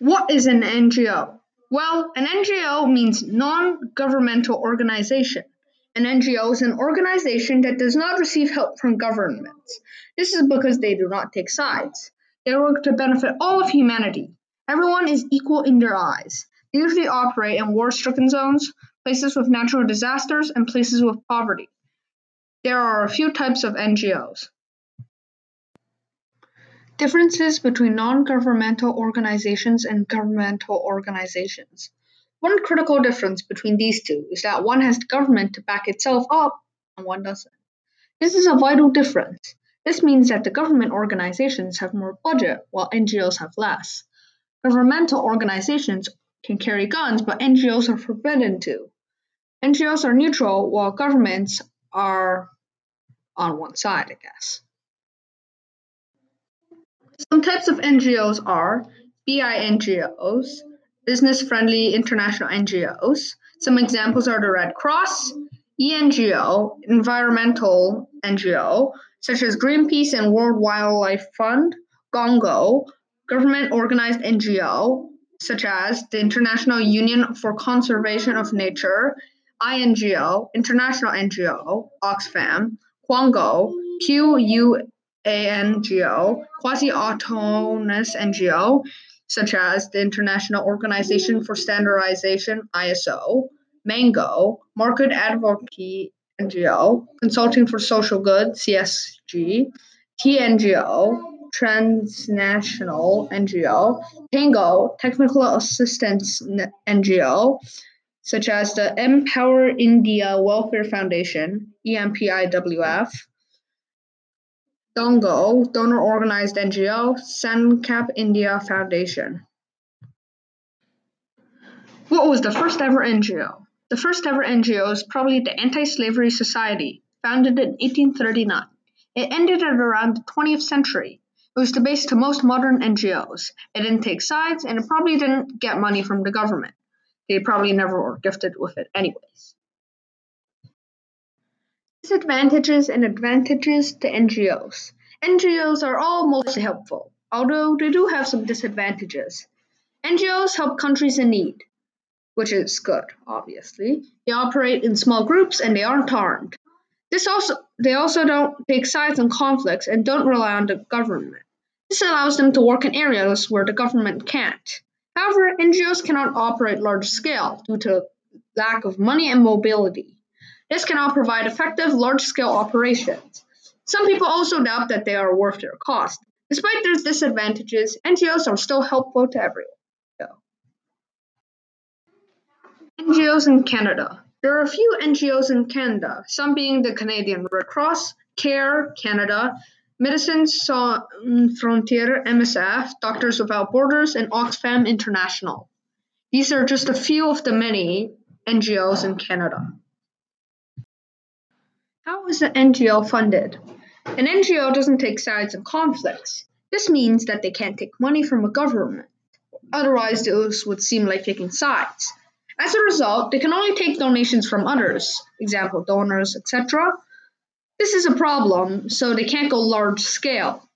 What is an NGO? Well, an NGO means non-governmental organization. An NGO is an organization that does not receive help from governments. This is because they do not take sides. They work to benefit all of humanity. Everyone is equal in their eyes. They usually operate in war-stricken zones, places with natural disasters, and places with poverty. There are a few types of NGOs. Differences between non-governmental organizations and governmental organizations. One critical difference between these two is that one has the government to back itself up and one doesn't. This is a vital difference. This means that the government organizations have more budget while NGOs have less. Governmental organizations can carry guns, but NGOs are forbidden to. NGOs are neutral while governments are on one side, I guess. Some types of NGOs are BINGOs, business friendly international NGOs. Some examples are the Red Cross, ENGO, environmental NGO, such as Greenpeace and World Wildlife Fund, GONGO, government organized NGO, such as the International Union for Conservation of Nature, INGO, International NGO, Oxfam, Quango, QU ANGO, quasi-autonomous NGO, such as the International Organization for Standardization (ISO), Mango, Market Advocacy NGO, Consulting for Social Good (CSG), TNGO, Transnational NGO, Tango, Technical Assistance NGO, such as the Empower India Welfare Foundation (EMPIWF), Dongo, donor organized NGO, Sancap India Foundation. What was the first ever NGO? The first ever NGO is probably the Anti Slavery Society, founded in 1839. It ended at around the 20th century. It was the base to most modern NGOs. It didn't take sides, and it probably didn't get money from the government. They probably never were gifted with it, anyways. Disadvantages and advantages to NGOs. NGOs are all mostly helpful, although they do have some disadvantages. NGOs help countries in need, which is good, obviously. They operate in small groups and they aren't armed. This also they also don't take sides in conflicts and don't rely on the government. This allows them to work in areas where the government can't. However, NGOs cannot operate large scale due to lack of money and mobility. This cannot provide effective large-scale operations. Some people also doubt that they are worth their cost. Despite their disadvantages, NGOs are still helpful to everyone. NGOs in Canada. There are a few NGOs in Canada, some being the Canadian Red Cross, CARE Canada, Medecins Sans Frontières MSF, Doctors Without Borders, and Oxfam International. These are just a few of the many NGOs in Canada. How is an NGO funded? An NGO doesn't take sides in conflicts. This means that they can't take money from a government. Otherwise, those would seem like taking sides. As a result, they can only take donations from others, example donors, etc. This is a problem, so they can't go large scale.